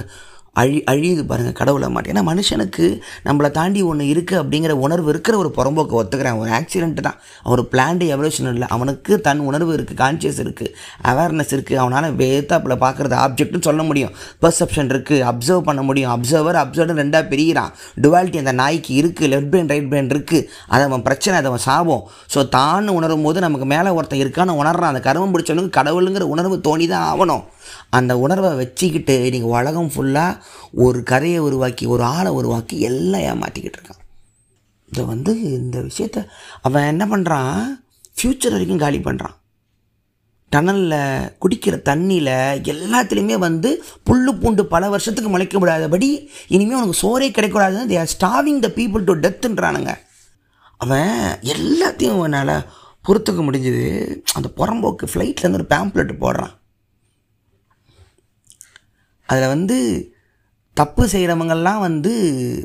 அழி அழியுது பாருங்கள் கடவுளை மாட்டி. ஏன்னா மனுஷனுக்கு நம்மளை தாண்டி ஒன்று இருக்குது அப்படிங்கிற உணர்வு இருக்கிற ஒரு புறம்போக்கு ஒத்துக்கிறேன். ஒரு ஆக்சிடென்ட் தான். அவர் பிளான்டு எவல்யூஷன் இல்லை. அவனுக்கு தன் உணர்வு இருக்குது கான்சியஸ் இருக்குது அவேர்னஸ் இருக்குது அவனால் வேத்தாப்பில் பார்க்குறது ஆப்ஜெக்ட்னு சொல்ல முடியும். பர்செப்ஷன் இருக்குது அப்சர்வ் பண்ண முடியும். அப்சர்வர் அப்சர்வர் ரெண்டாக பிரிகிறான் டுவாலிட்டி அந்த நாய்க்கு இருக்குது லெஃப்ட் பிரெயின் ரைட் பிரெயின் இருக்குது அது அவன் பிரச்சனை அது அவன் சாபம். ஸோ தான் உணரும் போது நமக்கு மேலே ஒருத்தன் இருக்கான்னு உணர்றான். அந்த கருமம் பிடிச்சவனுக்கு கடவுளுங்கிற உணர்வு தோணி தான் ஆகணும். அந்த உணர்வை வச்சுக்கிட்டு நீங்கள் உலகம் ஃபுல்லாக ஒரு கதையை உருவாக்கி ஒரு ஆளை உருவாக்கி எல்லாம் ஏமாற்றிக்கிட்டு இருக்கான். இதை வந்து இந்த விஷயத்த அவன் என்ன பண்ணுறான் ஃப்யூச்சர் வரைக்கும் காலி பண்ணுறான் டனலில் குடிக்கிற தண்ணியில் எல்லாத்துலேயுமே வந்து புல்லு பூண்டு பல வருஷத்துக்கு முளைக்க விடாதபடி இனிமேல் உனக்கு சோறே கிடைக்கூடாதுன்னு they are starving the people to டெத்துன்றானுங்க அவன் எல்லாத்தையும் அவனால் பொறுத்துக்க முடிஞ்சுது. அந்த புறம்போக்கு ஃப்ளைட்லேருந்து ஒரு பேம்ப்ளெட் போடுறான். அதில் வந்து தப்பு செய்கிறவங்கள்லாம் வந்து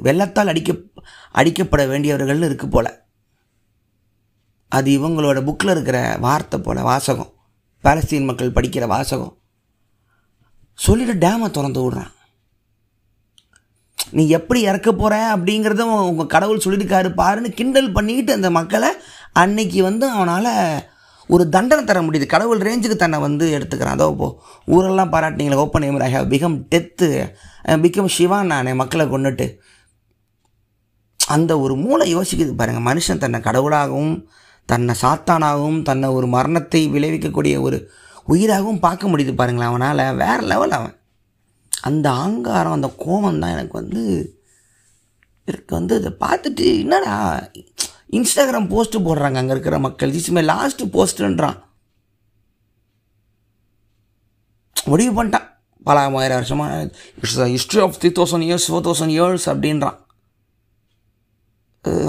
வெள்ளத்தால் அடிக்க அடிக்கப்பட வேண்டியவர்கள்னு இருக்குது போல். அது இவங்களோட புக்கில் இருக்கிற வார்த்தை போல் வாசகம். பாலஸ்தீன் மக்கள் படிக்கிற வாசகம். சொல்லிட்டு டேமை திறந்து விடுறான். நீ எப்படி இறக்க போகிற அப்படிங்கிறத உங்கள் கடவுள் சொல்லியிருக்காரு பாருன்னு கிண்டல் பண்ணிக்கிட்டு அந்த மக்களை அன்னைக்கு வந்து அவனால் ஒரு தண்டனை தர முடியுது. கடவுள் ரேஞ்சுக்கு தன்னை வந்து எடுத்துக்கிறான். அதோ இப்போது ஊரெல்லாம் பாராட்டினீங்களே open I have become death. Become Siwan நான் மக்களை கொண்டுட்டு அந்த ஒரு மூளை யோசிக்குது பாருங்கள் மனுஷன் தன்னை கடவுளாகவும் தன்னை சாத்தானாகவும் தன்னை ஒரு மரணத்தை விளைவிக்கக்கூடிய ஒரு உயிராகவும் பார்க்க முடியுது பாருங்களேன் அவனால். வேறு லெவல் அவன். அந்த ஆங்காரம் அந்த கோபம் தான் எனக்கு வந்து எனக்கு வந்து இதை பார்த்துட்டு என்னடா இன்ஸ்டாகிராம் போஸ்ட்டு போடுறாங்க அங்கே இருக்கிற மக்கள். திஸ் மை லாஸ்ட்டு போஸ்ட்டுன்றான் முடிவு பண்ணிட்டான். பல ஆயிரம் வருஷமாக it's history of three thousand years four thousand years அப்படின்றான்.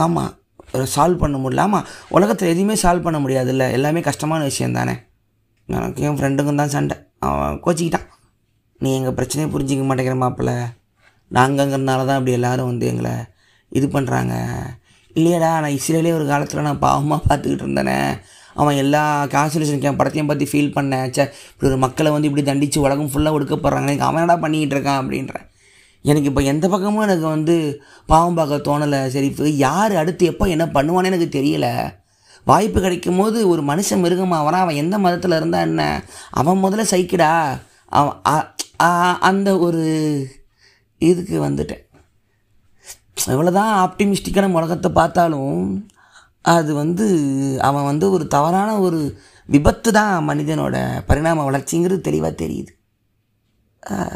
ஆமாம் சால்வ் பண்ண முடியல. ஆமாம் உலகத்தில் எதுவுமே சால்வ் பண்ண முடியாது இல்லை எல்லாமே கஷ்டமான விஷயம் தானே. எனக்கு என் ஃப்ரெண்டுக்கும் தான் சண்டை. அவன் கோச்சிக்கிட்டான். நீ எங்கள் பிரச்சனையை புரிஞ்சிக்க மாட்டேங்கிற மாப்பிள்ள. நாங்கங்கிறனால தான் அப்படி எல்லாரும் வந்து எங்களை இது பண்ணுறாங்க இல்லையடா நான் இஸ்ரேலே ஒரு காலத்தில் நான் பாவமாக பார்த்துக்கிட்டு இருந்தேனே. அவன் எல்லா கான்சன்ட்ரேஷன் கேம் படத்தையும் பற்றி ஃபீல் பண்ணேன். சே இப்படி ஒரு மக்களை வந்து இப்படி தண்டித்து உலகம் ஃபுல்லாக ஒடுக்கப்படுறாங்க எனக்கு அவன் பண்ணிக்கிட்டு இருக்கான் அப்படின்ற எனக்கு இப்போ எந்த பக்கமும் எனக்கு வந்து பாவம் பார்க்க தோணலை. சரி இப்போ யார் அடுத்து எப்போ என்ன பண்ணுவானே எனக்கு தெரியல. வாய்ப்பு கிடைக்கும் போது ஒரு மனுஷன் மிருகமாக வரான். அவன் எந்த மதத்தில் இருந்தால் என்ன? அவன் முதல்ல சைக்கிடா. அவன் அந்த ஒரு இதுக்கு வந்துட்டேன். எவ்வளோதான் ஆப்டிமிஸ்டிக்கான உலகத்தை பார்த்தாலும் அது வந்து அவன் வந்து ஒரு தவறான ஒரு விபத்து தான் மனிதனோட பரிணாம வளர்ச்சிங்கிறது தெளிவாக தெரியுது.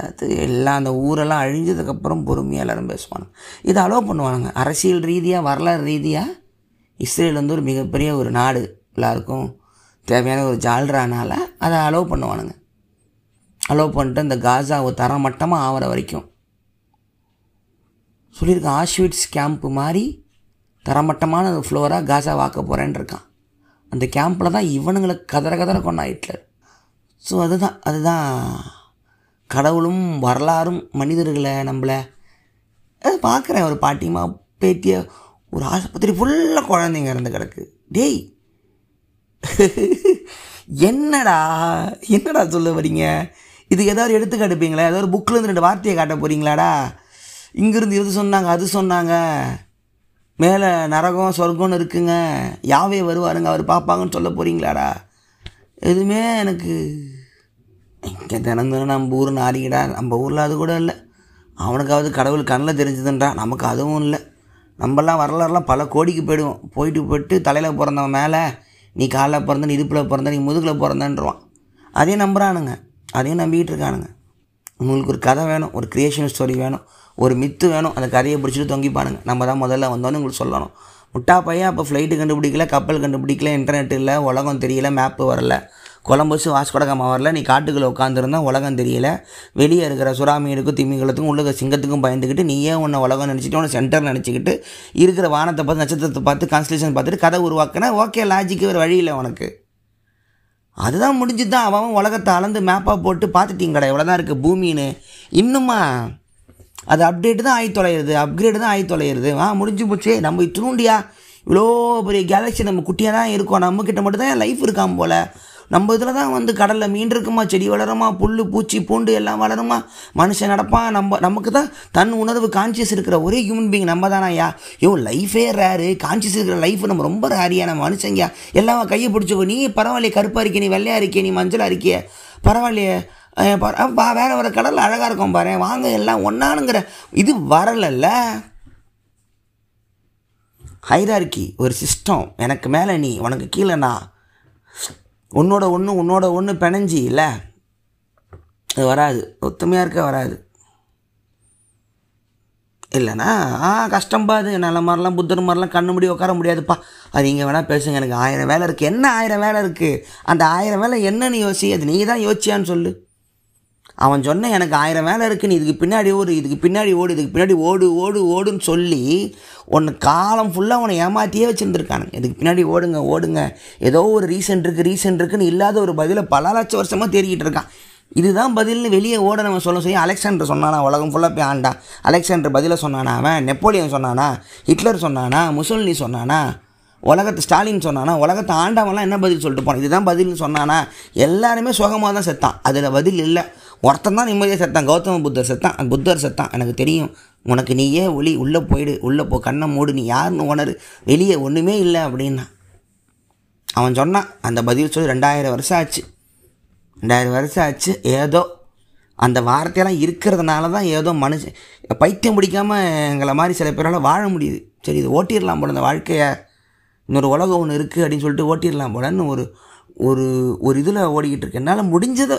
அது எல்லாம் அந்த ஊரெல்லாம் அழிஞ்சதுக்கப்புறம் பொறுமையாக எல்லோரும் பேசுவாங்க. இதை அலோவ் பண்ணுவாங்க அரசியல் ரீதியாக வரலாறு ரீதியாக இஸ்ரேல் வந்து ஒரு மிகப்பெரிய ஒரு நாடு எல்லாருக்கும் தேவையான ஒரு ஜால்ரானால் அதை அலோவ் பண்ணுவானுங்க. அலோவ் பண்ணிட்டு இந்த காசாவை தரமட்டமாக ஆகிற வரைக்கும். சொல்லியிருக்கான் ஆஷ்விட்ஸ் கேம்ப்பு மாதிரி தரமட்டமான ஃப்ளோராக காசா வாக்க போகிறேன்னு இருக்கான். அந்த கேம்பில் தான் இவனுங்களை கதற கதற கொண்டான் ஹிட்லர். ஸோ அதுதான் அதுதான் கடவுளும் வரலாறும் மனிதர்களை நம்மளை அது பார்க்குறேன். ஒரு பாட்டியமா பேத்திய ஒரு ஆஸ்பத்திரி ஃபுல்லாக குழந்தைங்க இருந்து கிடக்கு. டேய் என்னடா என்னடா சொல்ல வரீங்க இதுக்கு ஏதாவது எடுத்து காட்டுப்பீங்களா? ஏதாவது ஒரு புக்கில் இருந்து ரெண்டு வார்த்தையை காட்ட போகிறீங்களாடா இங்கேருந்து இது சொன்னாங்க அது சொன்னாங்க. மேலே நரகம் சொர்க்கம்னு இருக்குங்க. யாவே வருவாருங்க அவர் பார்ப்பாங்கன்னு சொல்ல போகிறீங்களாடா எதுவுமே எனக்கு இங்கே தினம் தினம் நம்ம ஊர் நாரிக்கடா நம்ம ஊரில் அது கூட இல்லை. அவனுக்காவது கடவுள் கண்ணில் தெரிஞ்சதுன்றா. நமக்கு அதுவும் இல்லை. நம்மலாம் வரலாறுலாம் பல கோடிக்கு போயிடுவோம். போயிட்டு போயிட்டு தலையில் பிறந்தவன் மேலே நீ காலில் பிறந்த நீ இடுப்பில் பிறந்த நீ முதுகில் பிறந்தன்றான் அதையும் நம்புகிறானுங்க அதையும் நம்பிக்கிட்டு இருக்கானுங்க. உங்களுக்கு ஒரு கதை வேணும் ஒரு க்ரியேஷன் ஸ்டோரி வேணும். ஒரு மித்து வேணும். அந்த கதையை பிடிச்சிட்டு தொங்கிப்பானுங்க. நம்ம தான் முதல்ல வந்தோன்னு உங்களுக்கு சொல்லணும். முட்டா பையன் அப்போ ஃப்ளைட்டு கண்டுபிடிக்கல கப்பல் கண்டுபிடிக்கல இன்டர்நெட் இல்லை உலகம் தெரியல மேப்பு வரல. கொலம்பஸ் வாஸ்கோடகாமா வரல. நீ காட்டுக்குள்ளே உட்காந்துருந்தா உலகம் தெரியல. வெளியே இருக்கிற சுறாமீனுக்கும் திமிங்கலத்துக்கும் உள்ள சிங்கத்துக்கும் பயந்துக்கிட்டு நீயே உன்னை உலகம் நினச்சிட்டு உன்னை சென்டர் நினச்சிக்கிட்டு இருக்கிற வானத்தை பார்த்து நட்சத்திரத்தை பார்த்து கான்ஸ்டலேஷன் பார்த்துட்டு கதை உருவாக்கினா ஓகே லாஜிக்கு ஒரு வழி இல்லை உனக்கு. அதுதான் முடிஞ்சு தான் அவன் உலகத்தை அளந்து மேப்பாக போட்டு பார்த்துட்டீங்கடா இவ்வளோ தான் இருக்குது பூமின்னு. இன்னுமா? அது அப்டேட்டு தான் ஆகி தொலைகிறது அப்கிரேடு தான் ஆகி தொலைகிறது. ஆ முடிஞ்சு போச்சு. நம்ம இத்தினூண்டியா இவ்வளோ பெரிய கேலக்ஸி நம்ம குட்டியாக தான் இருக்கோம். நம்மக்கிட்ட மட்டும் தான் லைஃப் இருக்காம போல். நம்ம இதில் தான் வந்து கடலில் மீன் இருக்குமா? செடி வளருமா? புல் பூச்சி பூண்டு எல்லாம் வளருமா? மனுஷன் நடப்பான். நம்ம நமக்கு தான் தன் உணர்வு கான்சியஸ் இருக்கிற ஒரே ஹியூமன் பீங் நம்ம தானா ஐயா? யோ லைஃபே ரேரு கான்சியஸ் இருக்கிற லைஃப் நம்ம ரொம்ப ரேரியா நம்ம மனுஷங்க எல்லாம் கையை பிடிச்சிக்கோ. நீ பரவாயில்லையே கருப்பாக இருக்கே நீ வெள்ளையாக இருக்கே நீ மஞ்சளாக இருக்கிய பரவாயில்லையே. பாரு, பா வேறு ஒரு கடல் அழகாக இருக்கும் பாரு. வாங்க எல்லாம் ஒன்றானுங்கிற இது வரலல்ல. ஹைரார்கி ஒரு சிஸ்டம் எனக்கு மேலே நீ உனக்கு கீழே நான். உன்னோட ஒன்று உன்னோட ஒன்று பிணைஞ்சி இல்லை? அது வராது. ஒத்துமையாக இருக்க வராது. இல்லைண்ணா ஆ கஷ்டம்பா அது நல்ல மாதிரிலாம் புத்தர் மாதிரிலாம் கண்ணு முடி உட்கார முடியாதுப்பா. அது இங்கே வேணால் பேசுங்க எனக்கு ஆயிரம் வேலை இருக்குது என்ன ஆயிரம் வேலை இருக்குது அந்த ஆயிரம் வேலை என்னன்னு யோசி? அது நீ தான் யோசிச்சியான்னு சொல்லு. அவன் சொன்ன எனக்கு ஆயிரம் வேலை இருக்கு நீ இதுக்கு பின்னாடி ஓடு இதுக்கு பின்னாடி ஓடு இதுக்கு பின்னாடி ஓடு ஓடு ஓடுன்னு சொல்லி உன்னை காலம் ஃபுல்லாக உன்னை ஏமாற்றியே வச்சுருந்துருக்கானுங்க. இதுக்கு பின்னாடி ஓடுங்க ஓடுங்க. ஏதோ ஒரு ரீசன் இருக்குது ரீசன் இருக்குன்னு இல்லாத ஒரு பதிலை பல லட்சம் வருஷமாக தேடிக்கிட்டு இருக்கான். இதுதான் பதில்னு வெளியே ஓட நம்ம சொல்ல சொல்லி அலெக்சாண்டர் சொன்னானா உலகம் ஃபுல்லாக போய் ஆண்டான். அலெக்சாண்டர் பதிலை சொன்னானா அவன் நெப்போலியன் சொன்னானா ஹிட்லர் சொன்னானா முசோலினி சொன்னானா உலகத்தை ஸ்டாலின் சொன்னானா உலகத்தை ஆண்டவன்லாம் என்ன பதில் சொல்லிட்டு போனான்? இதுதான் பதில்னு சொன்னானா? எல்லாருமே சுகமாக தான் செத்தான். அதில் பதில் இல்லை. ஒருத்தன் தான் நிம்மதியாக செத்தான் கௌதம புத்தர் செத்தான் புத்தர் செத்தான். எனக்கு தெரியும் உனக்கு நீயே ஒளி உள்ளே போயிடு உள்ளே போ கண்ணை மூடு நீ யாருன்னு உணரு. வெளியே ஒன்றுமே இல்லை அப்படின்னா. அவன் சொன்னான் அந்த பதில் சொல்லி ரெண்டாயிரம் வருஷம் ஆச்சு. ரெண்டாயிரம் வருஷம் ஆச்சு ஏதோ அந்த வார்த்தையெல்லாம் இருக்கிறதுனால தான் ஏதோ மனுஷன் பைத்தியம் பிடிக்காமல் எங்களை மாதிரி சில பேரால் வாழ முடியுது. சரி இது ஓட்டிடலாம் போல இந்த வாழ்க்கையை. இன்னொரு உலகம் ஒன்று இருக்குது அப்படின்னு சொல்லிட்டு ஓட்டிடலாம் போலன்னு ஒரு ஒரு ஒரு இதில் ஓடிக்கிட்டு இருக்கு. என்னால் முடிஞ்சதை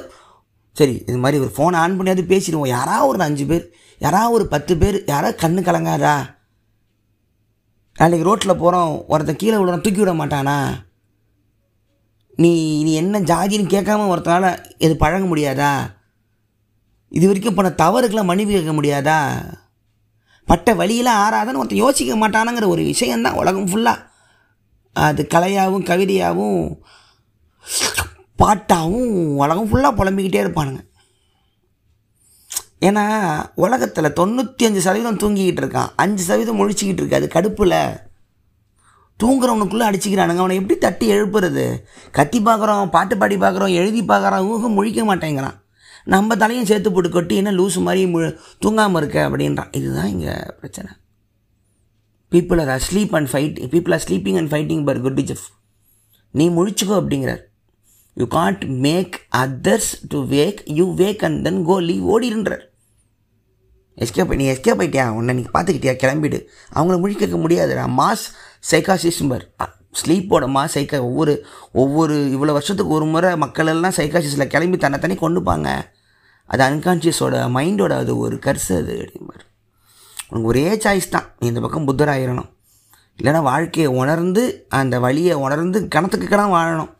சரி இது மாதிரி ஒரு ஃபோனை ஆன் பண்ணியாவது பேசிடுவோம். யாராவது ஒரு அஞ்சு பேர் யாராவது ஒரு பத்து பேர் யாராவது கண்ணு கலங்காதா? நாளைக்கு ரோட்டில் போகிறோம் ஒருத்தன் கீழே விடுறான் தூக்கி விட மாட்டானா? நீ நீ என்ன ஜாதின்னு கேட்காம ஒருத்தனால இது பழக முடியாதா? இது வரைக்கும் பண்ண தவறுக்கெல்லாம் மன்னிப்பு கேட்க முடியாதா? பட்ட வழியெல்லாம் ஆறாதான்னு ஒருத்தன் யோசிக்க மாட்டானுங்கிற ஒரு விஷயந்தான் உலகம் ஃபுல்லாக அது கலையாகவும் கவிதையாகவும் பாட்டாகவும் உலகம் ஃபுல்லாக புலம்பிக்கிட்டே இருப்பானுங்க. ஏன்னா உலகத்தில் தொண்ணூற்றி அஞ்சு சதவீதம் தூங்கிக்கிட்டு இருக்கான். அஞ்சு சதவீதம் முழிச்சிக்கிட்டு இருக்கு. அது கடுப்பில். தூங்குறவனுக்குள்ளே அடிச்சுக்கிறானுங்க. அவனை எப்படி தட்டி எழுப்புறது? கத்தி பார்க்குறோம் பாட்டு பாடி பார்க்குறோம் எழுதி பார்க்குறான் ஊகம் முழிக்க மாட்டேங்கிறான். நம்ம தலையும் சேர்த்து போட்டு கொட்டி என்ன லூஸ் மாதிரி மு தூங்காமல் இருக்க அப்படின்றான். இதுதான் இங்கே பிரச்சனை. People are asleep and fight people are sleeping and fighting for good Jeff நீ முழிச்சுக்கோ அப்படிங்கிறார். You can't make others to wake you wake and then go leave ஓடிடுன்றார் escape நீ எஸ்கேப் ஆகிட்டியா உன்னை நீ பார்த்துக்கிட்டியா? கிளம்பிடு. அவங்கள முழிக்க முடியாதுடா. மாஸ் சைக்காசிஸ்ம்பர் ஸ்லீப்போட மாஸ் சைக்கா ஒவ்வொரு ஒவ்வொரு இவ்வளோ வருஷத்துக்கு ஒரு முறை மக்கள் எல்லாம் சைக்காசிஸில் கிளம்பி தன்னை தனி கொண்டுப்பாங்க அது அன்கான்ஷியஸோட மைண்டோட அது ஒரு கர்சு அது அப்படிம்பார். உனக்கு ஒரே சாய்ஸ் தான். நீ இந்த பக்கம் புத்தராயிரணும். இல்லைன்னா வாழ்க்கையை உணர்ந்து அந்த வழியை உணர்ந்து கணத்துக்கு கணம் வாழணும்.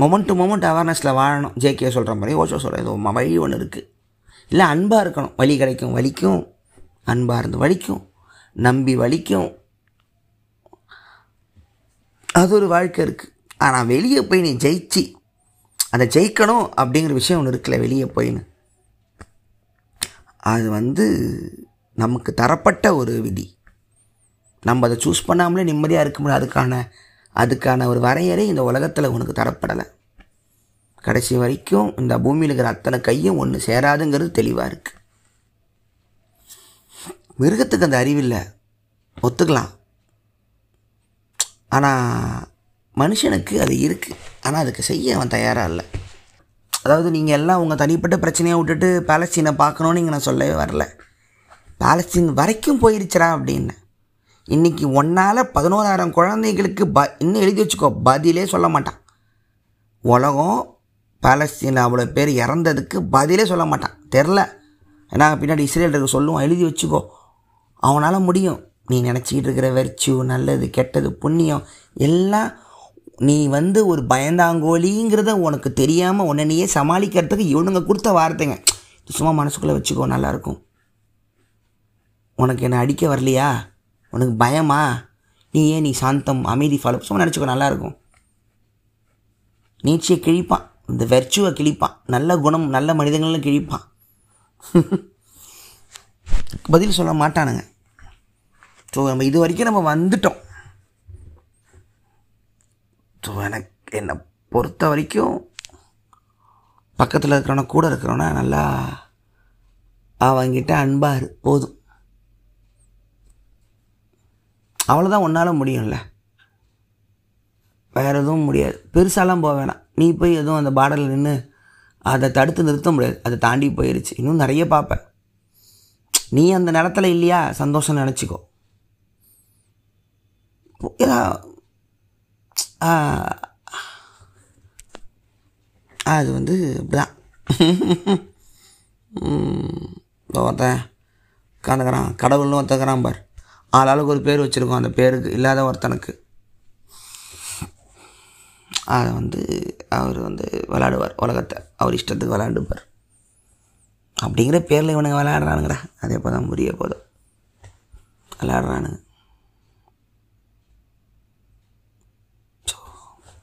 மொமெண்ட் டு மொமெண்ட் அவேர்னஸில் வாழணும். ஜேகே சொல்கிற மாதிரி ஓஷோ சொல்கிற ஏதோ ஒரு வழி ஒன்று இருக்குது இல்லை அன்பாக இருக்கணும். வழி கிடைக்கும் வலிக்கும். அன்பாக இருந்து வலிக்கும். நம்பி வலிக்கும். அது ஒரு வாழ்க்கை இருக்குது ஆனால் வெளியே போய் நீ ஜெயிச்சு அதை ஜெயிக்கணும் அப்படிங்கிற விஷயம் ஒன்று இருக்குல்ல வெளியே போயின்னு. அது வந்து நமக்கு தரப்பட்ட ஒரு விதி. நம்ம அதை சூஸ் பண்ணாமலே நிம்மதியாக இருக்க முடியாது அதுக்கான அதுக்கான ஒரு வரையறை இந்த உலகத்தில் உனக்கு தரப்படலை. கடைசி வரைக்கும் இந்த பூமியில் இருக்கிற அத்தனை கையும் ஒன்று சேராதுங்கிறது தெளிவாக இருக்குது மிருகத்துக்கு அந்த அறிவில்லை ஒத்துக்கலாம். ஆனால் மனுஷனுக்கு அது இருக்குது ஆனால் அதுக்கு செய்ய அவன் தயாராக இல்லை. அதாவது நீங்கள் எல்லாம் உங்கள் தனிப்பட்ட பிரச்சனையை விட்டுட்டு பாலஸ்தீனை பார்க்கணுன்னு இங்கே நான் சொல்லவே வரல. பாலஸ்தீன் வரைக்கும் போயிருச்சுடா அப்படின்னு. இன்றைக்கி ஒன்றால் பதினோராயிரம் குழந்தைகளுக்கு ப இன்னும் எழுதி வச்சுக்கோ பதிலே சொல்ல மாட்டான். உலகம் பாலஸ்தீனில் அவ்வளோ பேர் இறந்ததுக்கு பதிலே சொல்ல மாட்டான். தெரில. ஏன்னா பின்னாடி இஸ்ரேலுக்கு சொல்லுவான் எழுதி வச்சுக்கோ. அவனால் முடியும். நீ நினச்சிக்கிட்டு இருக்கிற வெறிச்சு நல்லது கெட்டது புண்ணியம் எல்லாம் நீ வந்து ஒரு பயந்தாங்கோலிங்கிறத உனக்கு தெரியாமல் உடனேயே சமாளிக்கிறதுக்கு இவனுங்க கொடுத்த வார்த்தைங்க. சும்மா மனசுக்குள்ளே வச்சுக்கோ நல்லாயிருக்கும் உனக்கு என்னை அடிக்க வரலையா? உனக்கு பயமா? நீ ஏன் நீ சாந்தம் அமைதி ஃபாலோ சும்மா நினச்சிக்கோ நல்லாயிருக்கும். நீச்சியை கிழிப்பான். இந்த வெர்ச்சுவை கிழிப்பான். நல்ல குணம் நல்ல மனிதங்களும் கிழிப்பான். பதில் சொல்ல மாட்டானுங்க. ஸோ நம்ம இது வரைக்கும் நம்ம வந்துட்டோம். ஸோ எனக்கு என்னை பொறுத்த வரைக்கும் பக்கத்தில் இருக்கிறவன கூட இருக்கிறவன நல்லா அவங்கிட்ட அன்பாரு. போதும். அவ்வளோதான் உன்னால் முடியும்ல. வேறு எதுவும் முடியாது. பெருசாலாம் போக வேணாம். நீ போய் எதுவும் அந்த பாடலில் நின்று அதை தடுத்து நிறுத்த முடியாது. அதை தாண்டி போயிடுச்சு இன்னும் நிறைய பார்ப்பேன். நீ அந்த நிலத்துல இல்லையா? சந்தோஷம் நினச்சிக்கோ. ஏதா அது வந்து இப்படிதான். ஒருத்தன் உட்காந்துக்கிறான் கடவுள்னு ஒருத்தக்கிறான் பார். ஆளாளுக்கு ஒரு பேர் வச்சுருக்கோம். அந்த பேருக்கு இல்லாத ஒருத்தனுக்கு. அதை வந்து அவர் வந்து விளாடுவார் உலகத்தை. அவர் இஷ்டத்துக்கு விளாண்டுப்பார் அப்படிங்கிற பேரில் இவனுங்க விளாட்றானுங்கடா அது எப்போ தான் புரிய போதும். விளாட்றானுங்க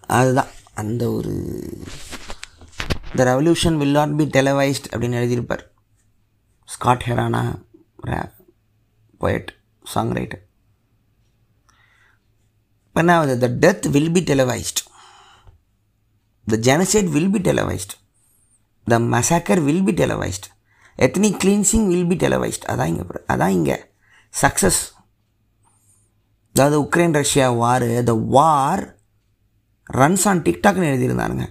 அதுதான். அந்த ஒரு the revolution will not be televised அப்படின்னு எழுதியிருப்பார். ஸ்காட் ஹெரானா poet. சாங் ரைட்டர் இப்போ என்ன ஆகுது the death will be televised the genocide will be televised the massacre will be televised ethnic cleansing will be televised அதான் இங்கே அதான் இங்கே சக்ஸஸ் அதாவது Ukraine Russia war the war runs on டிக்டாக்னு எழுதியிருந்தானுங்க.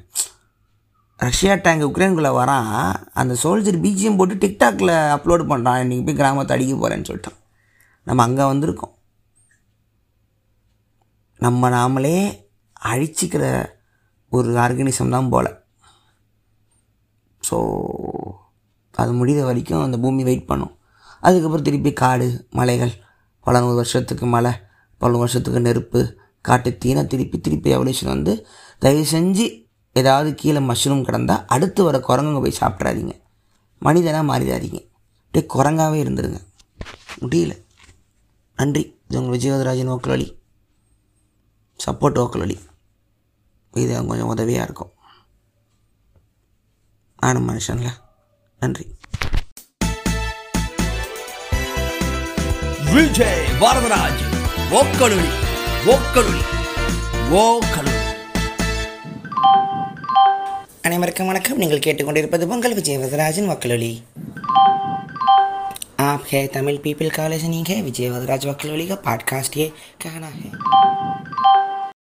ரஷ்யா டேங்க் உக்ரைனுக்குள்ளே வரான் அந்த சோல்ஜர் பிஜிஎம் போட்டு டிக்டாக்ல அப்லோட் பண்ணுறான் இன்றைக்கி போய் கிராமத்தை அடிக்க போகிறேன்னு சொல்லிட்டான். நம்ம அங்கே வந்திருக்கோம். நம்ம நாமளே அழிச்சிக்கிற ஒரு ஆர்கனிசம் தான் போல். ஸோ அது முடிகிற வரைக்கும் அந்த பூமி வெயிட் பண்ணும். அதுக்கப்புறம் திருப்பி காடு மலைகள் பல நூறு வருஷத்துக்கு மழை பல வருஷத்துக்கு நெருப்பு காட்டு தீனை திருப்பி திருப்பி எவல்யூஷன் வந்து தயவு செஞ்சு ஏதாவது கீழே மஷ்ரூம் கிடந்தால் அடுத்து வர குரங்குங்க போய் சாப்பிட்றாதீங்க மனிதனாக மாறிடாதீங்க. அப்படியே குரங்காவே இருந்துருங்க. முடியல. நன்றி. இது உங்கள் விஜயவதராஜன் ஓக்கலி சப்போர்ட் ஓக்கலி இது கொஞ்சம் உதவியாக இருக்கும். ஆன மனுஷன்ல. நன்றி. விஜய் வரதராஜ் ஓக்கலுளி ஓக்கலுளி ஓக்கலுளி அனைவருக்கும் வணக்கம். நீங்கள் கேட்டுக்கொண்டிருப்பது பொங்கல் விஜய் வரதராஜன் ஓக்கலுளி आप है तमिल पीपल कॉलेज नहीं है, विजय वदराज वक्लवली का पॉडकास्ट ये कहना है?